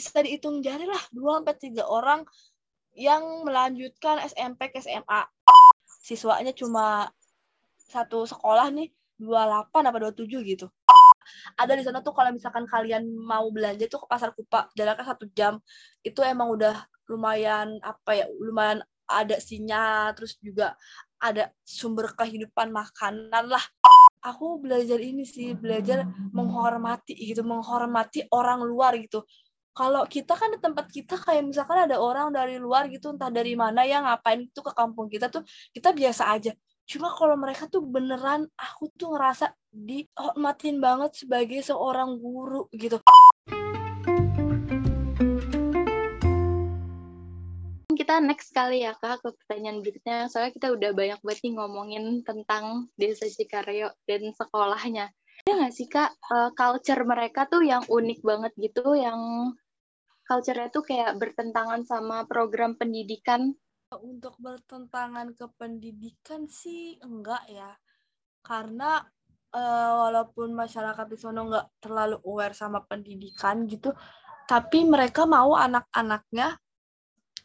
bisa dihitung jari lah dua sampai tiga orang yang melanjutkan SMP ke SMA siswanya cuma satu sekolah nih 28 apa 27 gitu. Ada di sana tuh kalau misalkan kalian mau belanja tuh ke pasar kupa jaraknya satu jam. Itu emang udah lumayan apa ya lumayan ada sinyal terus juga ada sumber kehidupan makanan lah. Aku belajar ini sih belajar menghormati gitu menghormati orang luar gitu kalau kita kan di tempat kita kayak misalkan ada orang dari luar gitu entah dari mana yang ngapain itu ke kampung kita tuh kita biasa aja. Cuma kalau mereka tuh beneran aku tuh ngerasa dihormatin banget sebagai seorang guru gitu. Kita next kali ya kak ke pertanyaan berikutnya. Soalnya kita udah banyak banget ngomongin tentang desa Cikaryo dan sekolahnya. Ya nggak sih kak? Uh, culture mereka tuh yang unik banget gitu yang culture-nya tuh kayak bertentangan sama program pendidikan? Untuk bertentangan ke pendidikan sih enggak ya. Karena uh, walaupun masyarakat di sana nggak terlalu aware sama pendidikan gitu tapi mereka mau anak-anaknya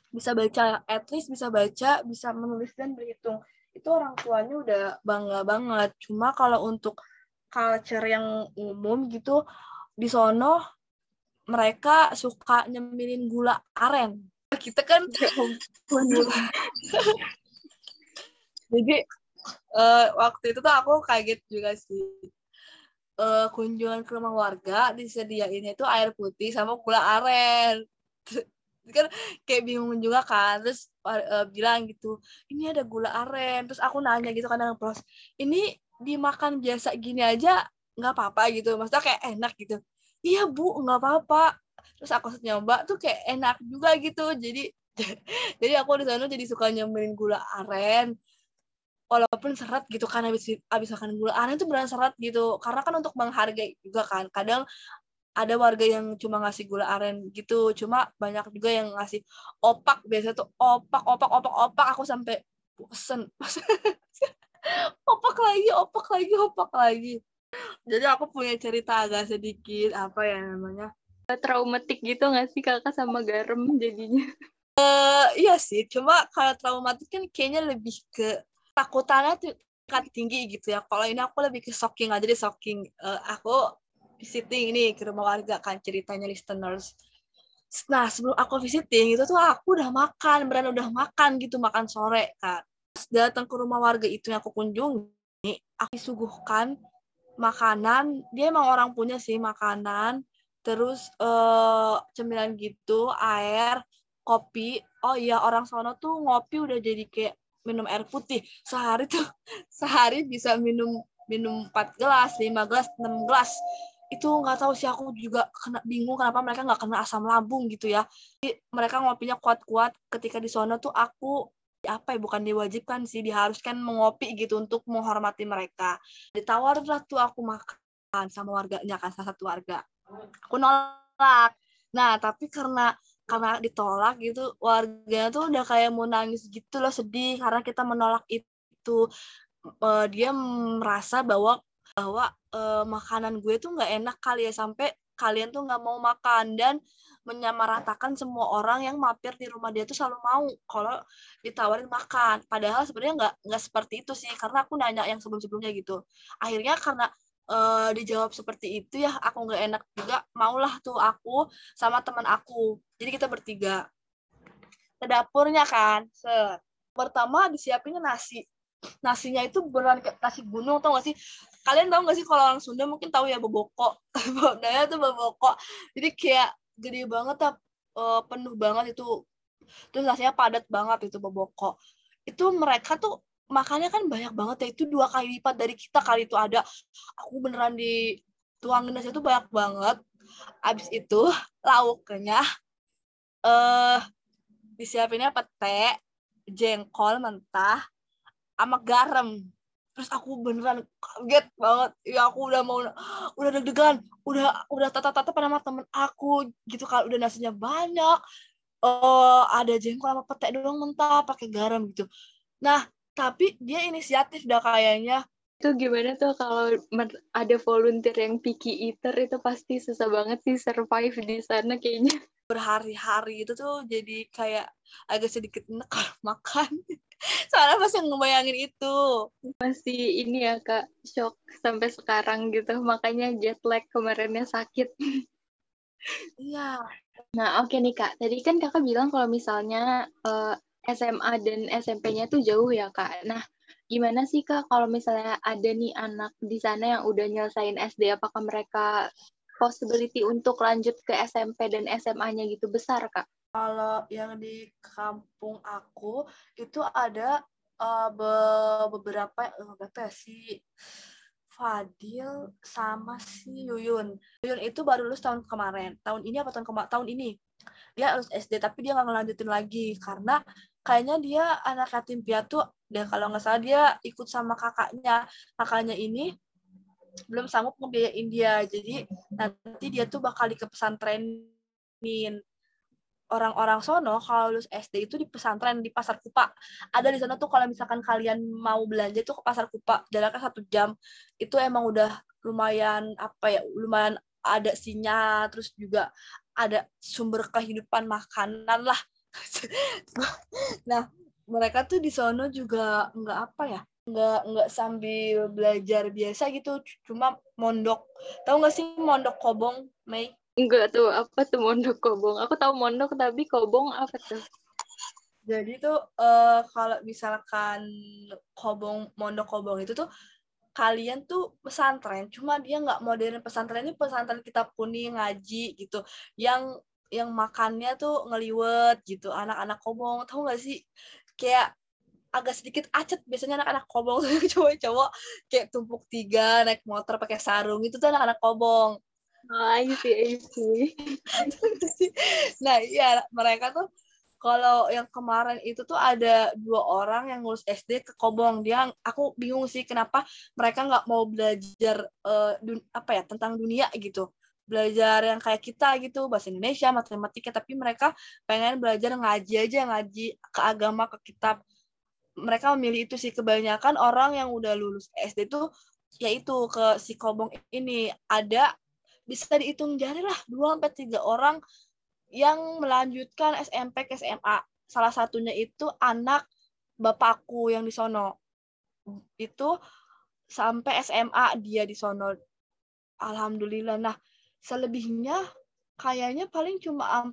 bisa baca at least bisa baca bisa menulis dan berhitung. Itu orang tuanya udah bangga banget. Cuma kalau untuk culture yang umum gitu di sono mereka suka nyemilin gula aren. Kita kan ya jadi uh, waktu itu tuh aku kaget juga sih. Uh, kunjungan ke rumah warga disediainnya itu air putih sama gula aren. Kan kayak bingung juga kan. Terus uh, bilang gitu ini ada gula aren. Terus aku nanya gitu kan dengan pros ini dimakan biasa gini aja nggak apa-apa gitu. Maksudnya kayak enak gitu iya bu nggak apa-apa. Terus aku nyoba tuh kayak enak juga gitu. Jadi jadi aku di sana jadi suka nyemilin gula aren. Walaupun serat gitu kan habis habis makan gula aren itu benar serat gitu. Karena kan untuk menghargai juga kan. Kadang ada warga yang cuma ngasih gula aren gitu. Cuma banyak juga yang ngasih opak. Biasa tuh opak opak opak opak. Aku sampai bosen opak lagi opak lagi opak lagi jadi aku punya cerita agak sedikit apa ya namanya traumatik gitu nggak sih kakak sama garam jadinya? Uh, iya sih, cuma kalau traumatik kan kayaknya lebih ke takutannya tuh tingkat tinggi gitu ya. Kalau ini aku lebih ke shocking aja deh shocking. Uh, aku visiting ini ke rumah warga kan ceritanya listeners. Nah sebelum aku visiting itu tuh aku udah makan, beran udah makan gitu makan sore kan. datang ke rumah warga itu yang aku kunjungi, aku disuguhkan makanan. Dia emang orang punya sih makanan. Terus uh, cemilan gitu air kopi. Oh iya orang sono tuh ngopi udah jadi kayak minum air putih. Sehari tuh sehari bisa minum minum 4 gelas 5 gelas 6 gelas. Itu nggak tahu sih aku juga kena bingung kenapa mereka nggak kena asam lambung gitu ya. Jadi, mereka ngopinya kuat-kuat. Ketika di sono tuh aku apa ya bukan diwajibkan sih diharuskan mengopi gitu untuk menghormati mereka. Ditawarin lah tuh aku makan sama warganya kan salah satu warga. Aku nolak. Nah tapi karena karena ditolak gitu warganya tuh udah kayak mau nangis gitu loh sedih. Karena kita menolak itu uh, dia merasa bahwa bahwa uh, makanan gue tuh nggak enak kali ya sampai kalian tuh nggak mau makan. Dan menyamaratakan semua orang yang mampir di rumah dia tuh selalu mau kalau ditawarin makan. Padahal sebenarnya nggak nggak seperti itu sih karena aku nanya yang sebelum sebelumnya gitu. Akhirnya karena uh, dijawab seperti itu ya aku nggak enak juga maulah tuh aku sama teman aku. Jadi kita bertiga. Ke dapurnya kan set. Pertama disiapinnya nasi. Nasinya itu beneran kayak nasi gunung tau gak sih? Kalian tau gak sih kalau orang Sunda mungkin tahu ya boboko Daya tuh boboko jadi kayak gede banget uh, penuh banget itu. Terus nasinya padat banget itu boboko. Itu mereka tuh makannya kan banyak banget ya. Itu dua kali lipat dari kita kali itu ada. Aku beneran di tuang nasi itu banyak banget. Abis itu lauknya eh uh, disiapinnya pete jengkol mentah sama garam terus aku beneran kaget banget. Ya aku udah mau udah deg-degan. Udah udah tata-tata pada sama temen aku gitu kalau udah nasinya banyak. Uh, ada jengkol sama pete doang mentah pakai garam gitu. Nah tapi dia inisiatif dah kayaknya itu gimana tuh kalau ada volunteer yang picky eater itu pasti susah banget sih survive di sana kayaknya. Berhari-hari itu tuh jadi kayak agak sedikit enak makan. Soalnya masih ngebayangin itu. Masih ini ya kak shock sampai sekarang gitu. Makanya jet lag kemarinnya sakit. Iya. Nah oke okay nih kak. Tadi kan kakak bilang kalau misalnya uh, eh, SMA dan SMP-nya tuh jauh ya kak. Nah gimana sih kak kalau misalnya ada nih anak di sana yang udah nyelesain SD apakah mereka possibility untuk lanjut ke SMP dan SMA-nya gitu besar kak kalau yang di kampung aku itu ada uh, be beberapa eh, beberapa ya, si Fadil sama si Yuyun. Yuyun itu baru lulus tahun kemarin. Tahun ini apa tahun kemarin? Tahun ini. Dia lulus SD tapi dia nggak ngelanjutin lagi karena kayaknya dia anak yatim piatu dan kalau nggak salah dia ikut sama kakaknya. Kakaknya ini belum sanggup ngebiayain dia. Jadi nanti dia tuh bakal di pesantrenin orang-orang sono kalau lulus SD itu di pesantren di pasar Kupa ada di sana tuh kalau misalkan kalian mau belanja tuh ke pasar Kupa jaraknya satu jam itu emang udah lumayan apa ya lumayan ada sinyal terus juga ada sumber kehidupan makanan lah nah mereka tuh di sono juga nggak apa ya nggak nggak sambil belajar biasa gitu cuma mondok tahu nggak sih mondok kobong Mei Enggak tuh, apa tuh mondok kobong? Aku tahu mondok tapi kobong apa tuh? Jadi tuh uh, kalau misalkan kobong mondok kobong itu tuh kalian tuh pesantren, cuma dia nggak modern pesantren ini pesantren kita kuning ngaji gitu, yang yang makannya tuh ngeliwet gitu, anak-anak kobong, tahu nggak sih? Kayak agak sedikit acet biasanya anak-anak kobong cowok-cowok kayak tumpuk tiga naik motor pakai sarung itu tuh anak-anak kobong Oh, I see, I see. nah, iya mereka tuh kalau yang kemarin itu tuh ada dua orang yang ngurus SD ke Kobong. Dia aku bingung sih kenapa mereka nggak mau belajar uh, dun, apa ya tentang dunia gitu. Belajar yang kayak kita gitu, bahasa Indonesia, matematika, tapi mereka pengen belajar ngaji aja, ngaji ke agama, ke kitab. Mereka memilih itu sih kebanyakan orang yang udah lulus SD tuh yaitu ke si Kobong ini ada bisa dihitung jari lah dua sampai tiga orang yang melanjutkan SMP ke SMA. Salah satunya itu anak bapakku yang di sono. Itu sampai SMA dia di sono. Alhamdulillah. Nah, selebihnya kayaknya paling cuma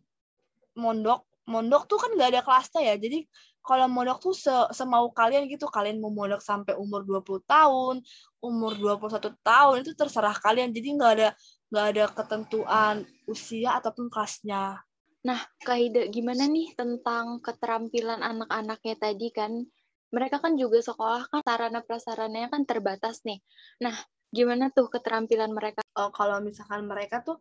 mondok. Mondok tuh kan nggak ada kelasnya ya. Jadi kalau mondok tuh se semau kalian gitu. Kalian mau mondok sampai umur 20 tahun, umur 21 tahun, itu terserah kalian. Jadi nggak ada nggak ada ketentuan usia ataupun kelasnya. Nah, Kaida, gimana nih tentang keterampilan anak-anaknya tadi kan? Mereka kan juga sekolah kan sarana prasarananya kan terbatas nih. Nah, gimana tuh keterampilan mereka? Oh, kalau misalkan mereka tuh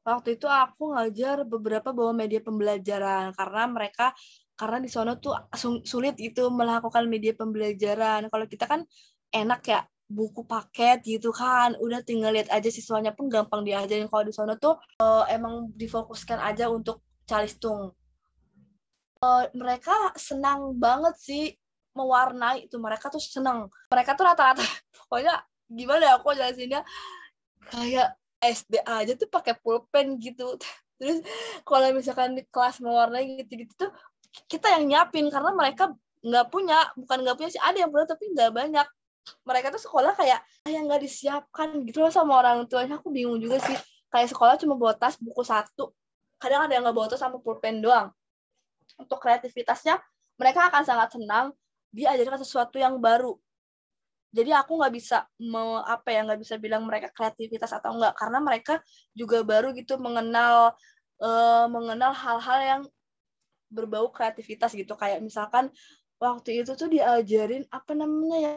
waktu itu aku ngajar beberapa bawa media pembelajaran karena mereka karena di sana tuh sulit gitu melakukan media pembelajaran. Kalau kita kan enak ya buku paket gitu kan. Udah tinggal lihat aja siswanya pun gampang diajarin. Kalau di sana tuh uh, emang difokuskan aja untuk calistung uh, mereka senang banget sih mewarnai itu mereka tuh senang mereka tuh rata-rata pokoknya gimana ya aku jelasinnya? Kayak SD aja tuh pakai pulpen gitu. Terus kalau misalkan di kelas mewarnai gitu-gitu tuh kita yang nyiapin. Karena mereka nggak punya bukan nggak punya sih ada yang punya tapi nggak banyak. Mereka tuh sekolah kayak yang nggak disiapkan gitu loh sama orang tuanya. Aku bingung juga sih. Kayak sekolah cuma bawa tas buku satu. Kadang ada yang nggak bawa tas sama pulpen doang. Untuk kreativitasnya mereka akan sangat senang diajarkan sesuatu yang baru jadi aku nggak bisa mau apa ya nggak bisa bilang mereka kreativitas atau enggak karena mereka juga baru gitu mengenal uh, mengenal hal-hal yang berbau kreativitas gitu. Kayak misalkan waktu itu tuh diajarin apa namanya ya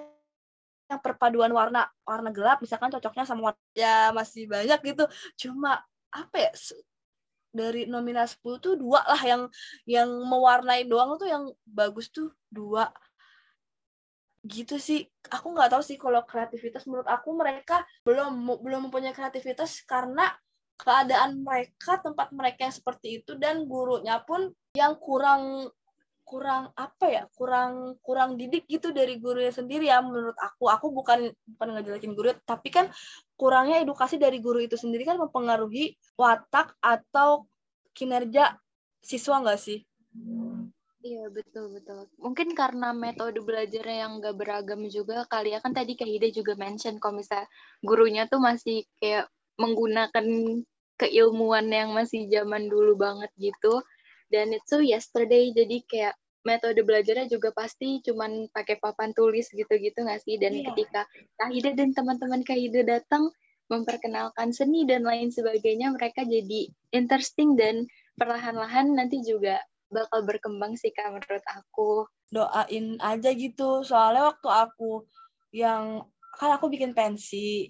yang perpaduan warna warna gelap misalkan cocoknya sama warna ya masih banyak gitu. Cuma apa ya dari nominasi 10 tuh dua lah yang yang mewarnai doang tuh yang bagus tuh dua gitu sih aku nggak tahu sih kalau kreativitas menurut aku mereka belum belum mempunyai kreativitas karena keadaan mereka tempat mereka yang seperti itu dan gurunya pun yang kurang kurang apa ya kurang kurang didik gitu dari gurunya sendiri ya menurut aku aku bukan bukan ngejelekin guru tapi kan kurangnya edukasi dari guru itu sendiri kan mempengaruhi watak atau kinerja siswa nggak sih? Iya betul betul. Mungkin karena metode belajarnya yang gak beragam juga kali ya kan tadi Kak Hida juga mention kalau misalnya gurunya tuh masih kayak menggunakan keilmuan yang masih zaman dulu banget gitu. Dan itu yesterday jadi kayak metode belajarnya juga pasti cuman pakai papan tulis gitu-gitu nggak sih? Dan yeah. ketika Kak Hida dan teman-teman Kak Hida datang memperkenalkan seni dan lain sebagainya, mereka jadi interesting dan perlahan-lahan nanti juga bakal berkembang sih kak menurut aku. Doain aja gitu. Soalnya waktu aku yang kan aku bikin pensi.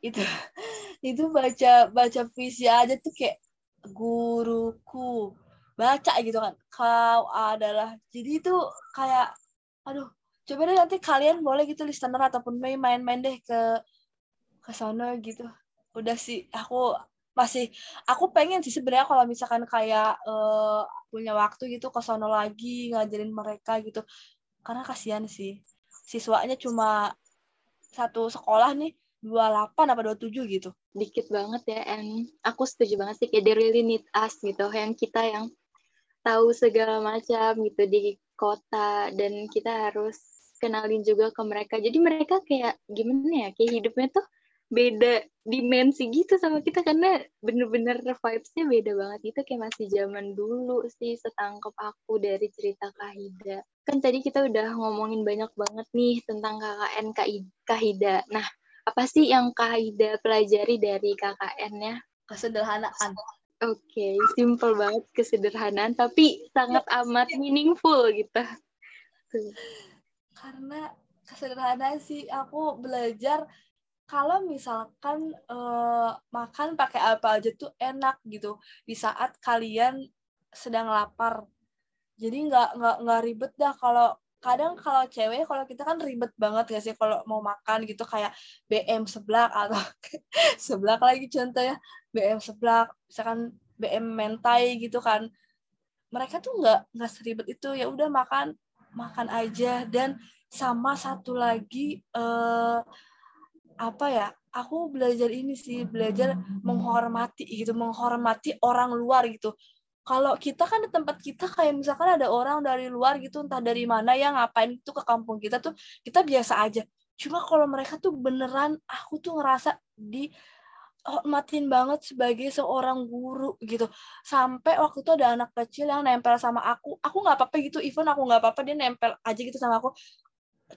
Itu itu baca baca puisi aja tuh kayak guruku baca gitu kan. Kau adalah jadi itu kayak aduh coba deh nanti kalian boleh gitu listener ataupun main-main deh ke ke sana gitu. Udah sih aku masih aku pengen sih sebenarnya kalau misalkan kayak uh, punya waktu gitu ke sono lagi ngajarin mereka gitu. Karena kasihan sih. Siswanya cuma satu sekolah nih 28 apa 27 gitu. Dikit banget ya and aku setuju banget sih kayak they really need us gitu yang kita yang tahu segala macam gitu di kota dan kita harus kenalin juga ke mereka. Jadi mereka kayak gimana ya kayak hidupnya tuh beda dimensi gitu sama kita karena bener-bener vibes-nya beda banget itu kayak masih zaman dulu sih setangkep aku dari cerita Kahida kan tadi kita udah ngomongin banyak banget nih tentang KKN Kahida nah apa sih yang Kahida pelajari dari KKN-nya kesederhanaan. Oke okay, simple banget kesederhanaan tapi sangat amat meaningful gitu. Karena kesederhanaan sih aku belajar kalau misalkan uh, makan pakai apa aja tuh enak gitu di saat kalian sedang lapar. Jadi nggak nggak nggak ribet dah. Kalau kadang kalau cewek kalau kita kan ribet banget gak sih kalau mau makan gitu kayak BM seblak atau seblak lagi contohnya. BM seblak misalkan BM mentai gitu kan. Mereka tuh nggak nggak seribet itu. Ya udah makan makan aja. Dan sama satu lagi uh, apa ya aku belajar ini sih belajar menghormati gitu menghormati orang luar gitu. Kalau kita kan di tempat kita kayak misalkan ada orang dari luar gitu entah dari mana yang ngapain itu ke kampung kita tuh kita biasa aja. Cuma kalau mereka tuh beneran aku tuh ngerasa di hormatin banget sebagai seorang guru gitu. Sampai waktu itu ada anak kecil yang nempel sama aku aku nggak apa-apa gitu even aku nggak apa-apa dia nempel aja gitu sama aku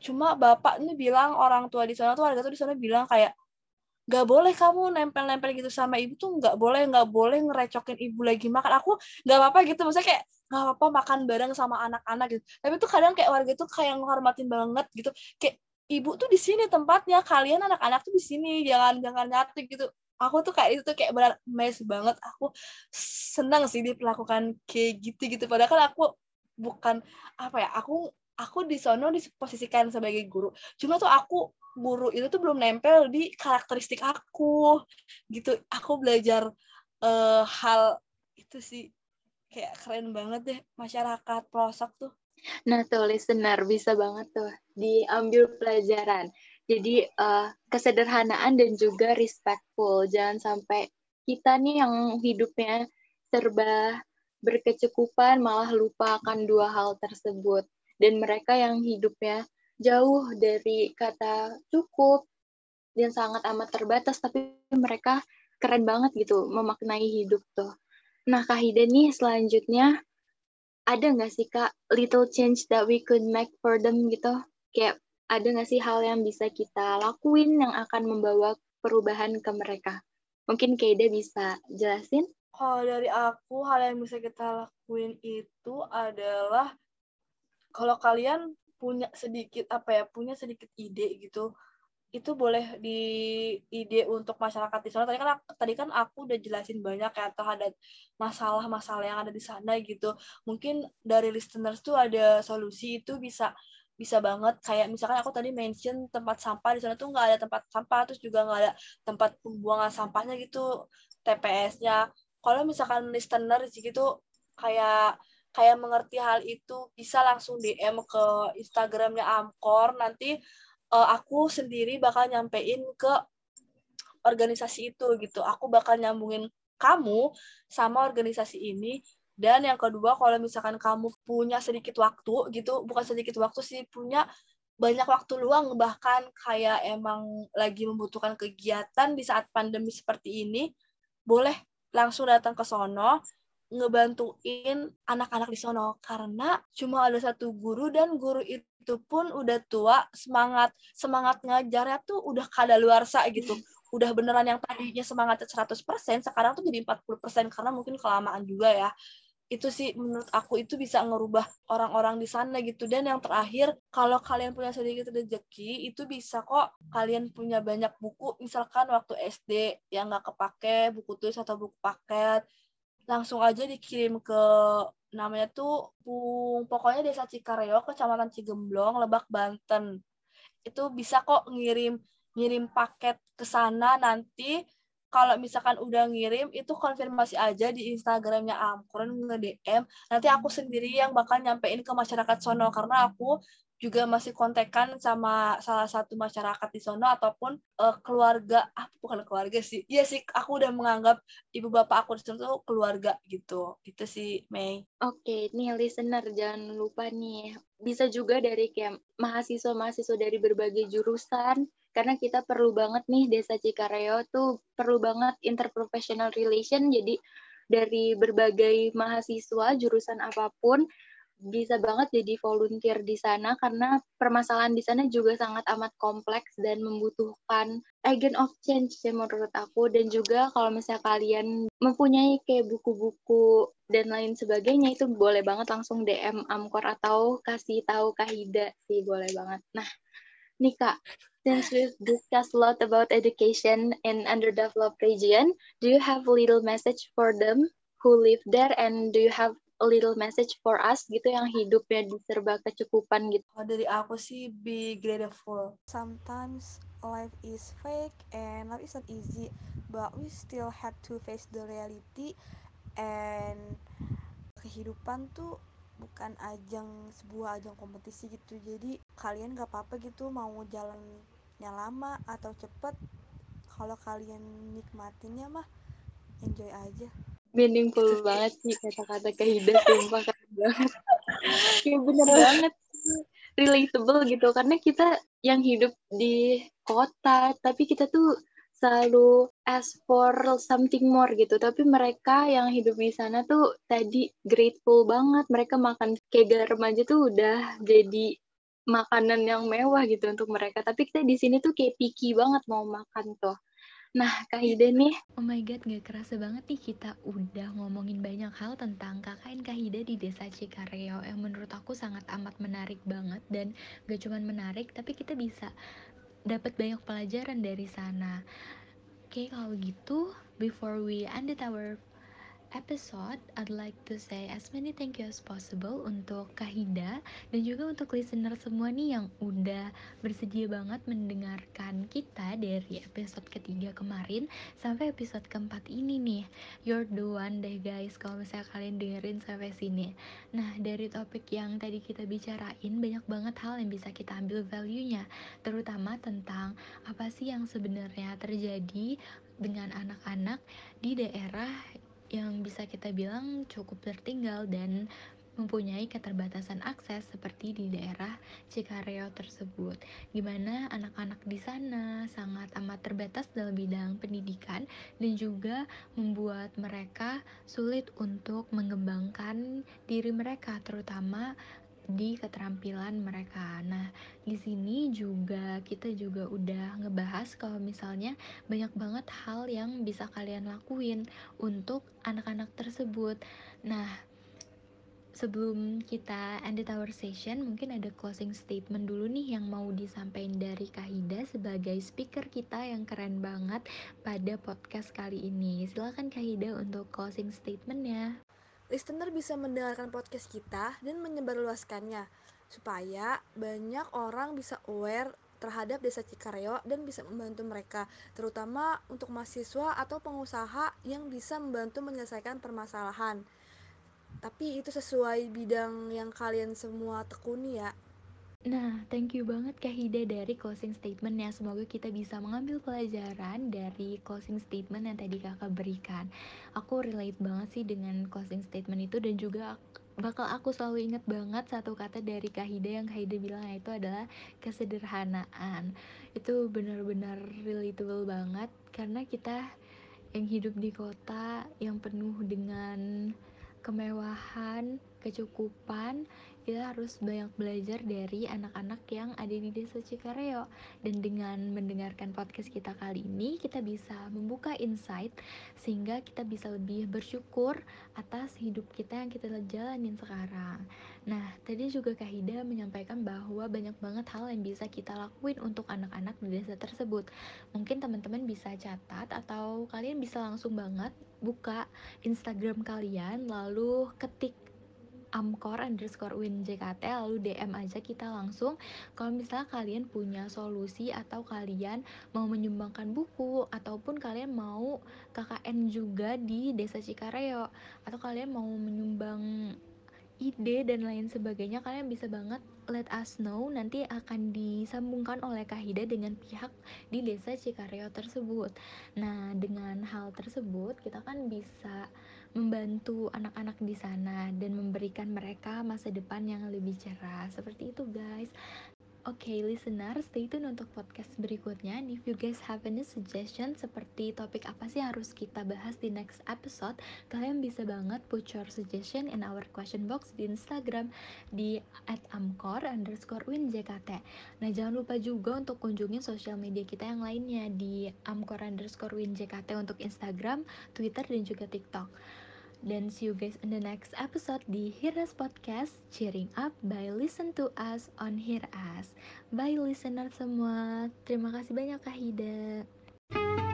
cuma bapak ini bilang orang tua di sana tuh warga tuh di sana bilang kayak nggak boleh kamu nempel-nempel gitu sama ibu tuh nggak boleh nggak boleh ngerecokin ibu lagi makan. Aku nggak apa-apa gitu maksudnya kayak nggak apa-apa makan bareng sama anak-anak gitu. Tapi tuh kadang kayak warga tuh kayak menghormatin banget gitu. Kayak ibu tuh di sini tempatnya kalian anak-anak tuh di sini jangan jangan nyatu gitu. Aku tuh kayak itu tuh kayak benar mes banget. Aku senang sih diperlakukan kayak gitu gitu padahal kan aku bukan apa ya aku aku di sono diposisikan sebagai guru. Cuma tuh aku guru itu tuh belum nempel di karakteristik aku gitu. Aku belajar uh, hal itu sih kayak keren banget deh masyarakat pelosok tuh. Nah tuh listener bisa banget tuh diambil pelajaran. Jadi uh, kesederhanaan dan juga respectful. Jangan sampai kita nih yang hidupnya serba berkecukupan malah lupa akan dua hal tersebut dan mereka yang hidupnya jauh dari kata cukup dan sangat amat terbatas tapi mereka keren banget gitu memaknai hidup tuh. Nah Kak Hida nih selanjutnya ada nggak sih Kak little change that we could make for them gitu? Kayak ada nggak sih hal yang bisa kita lakuin yang akan membawa perubahan ke mereka? Mungkin Kak Hida bisa jelasin? Kalau dari aku, hal yang bisa kita lakuin itu adalah kalau kalian punya sedikit apa ya punya sedikit ide gitu itu boleh di ide untuk masyarakat di sana. Tadi kan tadi kan aku udah jelasin banyak ya terhadap masalah-masalah yang ada di sana gitu. Mungkin dari listeners tuh ada solusi itu bisa bisa banget. Kayak misalkan aku tadi mention tempat sampah di sana tuh nggak ada tempat sampah terus juga nggak ada tempat pembuangan sampahnya gitu TPS-nya kalau misalkan listener gitu kayak kayak mengerti hal itu bisa langsung DM ke Instagramnya Amkor. Nanti uh, aku sendiri bakal nyampein ke organisasi itu gitu. Aku bakal nyambungin kamu sama organisasi ini. Dan yang kedua kalau misalkan kamu punya sedikit waktu gitu bukan sedikit waktu sih punya banyak waktu luang bahkan kayak emang lagi membutuhkan kegiatan di saat pandemi seperti ini boleh langsung datang ke sono ngebantuin anak-anak di sono karena cuma ada satu guru dan guru itu pun udah tua semangat semangat ngajarnya tuh udah kada luar sa gitu. Udah beneran yang tadinya semangatnya 100% sekarang tuh jadi 40% karena mungkin kelamaan juga ya. Itu sih menurut aku itu bisa ngerubah orang-orang di sana gitu. Dan yang terakhir kalau kalian punya sedikit rezeki itu bisa kok kalian punya banyak buku. Misalkan waktu SD yang nggak kepake buku tulis atau buku paket langsung aja dikirim ke namanya tuh pokoknya desa Cikareo kecamatan Cigemblong Lebak Banten. Itu bisa kok ngirim ngirim paket ke sana nanti. Kalau misalkan udah ngirim itu konfirmasi aja di Instagramnya Amkuran nge-DM nanti aku sendiri yang bakal nyampein ke masyarakat sono karena aku juga masih kontekan sama salah satu masyarakat di sono ataupun uh, keluarga ah bukan keluarga sih. Iya sih aku udah menganggap ibu bapak aku di tuh keluarga gitu. Itu sih Mei. Oke okay, nih listener jangan lupa nih. Bisa juga dari kayak mahasiswa-mahasiswa dari berbagai jurusan karena kita perlu banget nih Desa Cikareo tuh perlu banget interprofessional relation. Jadi dari berbagai mahasiswa jurusan apa pun bisa banget jadi volunteer di sana karena permasalahan di sana juga sangat amat kompleks dan membutuhkan agent of change ya menurut aku dan juga kalau misalnya kalian mempunyai kayak buku-buku dan lain sebagainya itu boleh banget langsung DM Amkor atau kasih tahu Kahida sih boleh banget. Nah, nih Kak, since we've discussed a lot about education in underdeveloped region, do you have little message for them who live there and do you have a little message for us gitu yang hidupnya di serba kecukupan gitu? Oh, dari aku sih be grateful. Sometimes life is fake and life isn't easy, but we still have to face the reality and kehidupan tuh bukan ajang sebuah ajang kompetisi gitu jadi kalian gak apa-apa gitu mau jalan yang lama atau cepet kalau kalian nikmatinnya mah enjoy aja meaningful banget sih kata-kata kehidupan sumpah keren banget ya bener banget relatable gitu karena kita yang hidup di kota tapi kita tuh selalu ask for something more gitu tapi mereka yang hidup di sana tuh tadi grateful banget mereka makan kayak garam aja tuh udah jadi makanan yang mewah gitu untuk mereka. Tapi kita di sini tuh kayak picky banget mau makan tuh. Nah, Kak Hida nih. Oh my God, gak kerasa banget nih kita udah ngomongin banyak hal tentang KKN Kak Hida di Desa Cikareo yang menurut aku sangat amat menarik banget dan gak cuman menarik, tapi kita bisa dapat banyak pelajaran dari sana. Oke, kalau gitu, before we ended our episode, I'd like to say as many thank you as possible untuk Kahida dan juga untuk listener semua nih yang udah bersedia banget mendengarkan kita dari episode ketiga kemarin sampai episode keempat ini nih. You're the one deh guys kalau misalnya kalian dengerin sampai sini. Nah, dari topik yang tadi kita bicarain banyak banget hal yang bisa kita ambil value-nya, terutama tentang apa sih yang sebenarnya terjadi dengan anak-anak di daerah yang bisa kita bilang cukup tertinggal dan mempunyai keterbatasan akses seperti di daerah Cikareo tersebut. Gimana anak-anak di sana sangat amat terbatas dalam bidang pendidikan dan juga membuat mereka sulit untuk mengembangkan diri mereka terutama di keterampilan mereka. Nah, di sini juga kita juga udah ngebahas kalau misalnya banyak banget hal yang bisa kalian lakuin untuk anak-anak tersebut. Nah, sebelum kita end our session, mungkin ada closing statement dulu nih yang mau disampaikan dari Kahida sebagai speaker kita yang keren banget pada podcast kali ini. Silakan Kahida untuk closing statementnya listener bisa mendengarkan podcast kita dan menyebarluaskannya supaya banyak orang bisa aware terhadap desa Cikareo dan bisa membantu mereka, terutama untuk mahasiswa atau pengusaha yang bisa membantu menyelesaikan permasalahan. Tapi itu sesuai bidang yang kalian semua tekuni ya. Nah, thank you banget Kak Hida dari closing statementnya. Semoga kita bisa mengambil pelajaran dari closing statement yang tadi kakak berikan. Aku relate banget sih dengan closing statement itu dan juga bakal aku selalu ingat banget satu kata dari Kak Hida yang Kak Hida bilang itu adalah kesederhanaan. Itu benar-benar relatable banget karena kita yang hidup di kota yang penuh dengan kemewahan, kecukupan, kita harus banyak belajar dari anak-anak yang ada di desa Cikareo. Dan dengan mendengarkan podcast kita kali ini kita bisa membuka insight sehingga kita bisa lebih bersyukur atas hidup kita yang kita jalanin sekarang. Nah tadi juga Kak Hida menyampaikan bahwa banyak banget hal yang bisa kita lakuin untuk anak-anak di desa tersebut. Mungkin teman-teman bisa catat atau kalian bisa langsung banget buka Instagram kalian lalu ketik amkor underscore winjkt lalu DM aja kita langsung. Kalau misalnya kalian punya solusi atau kalian mau menyumbangkan buku ataupun kalian mau KKN juga di desa Cikareo atau kalian mau menyumbang ide dan lain sebagainya kalian bisa banget let us know. Nanti akan disambungkan oleh Kahida dengan pihak di desa Cikareo tersebut. Nah dengan hal tersebut kita kan bisa membantu anak-anak di sana dan memberikan mereka masa depan yang lebih cerah. Seperti itu, guys. Oke, okay, listener, stay tune untuk podcast berikutnya. And if you guys have any suggestion seperti topik apa sih harus kita bahas di next episode, kalian bisa banget put your suggestion in our question box di Instagram di @amkor underscore winjkt. Nah, jangan lupa juga untuk kunjungin sosial media kita yang lainnya di amkor underscore winjkt untuk Instagram, Twitter, dan juga TikTok. Dan see you guys in the next episode di Hear Us Podcast Cheering Up by Listen to Us on Hear Us. Bye listener semua. Terima kasih banyak Kak Hida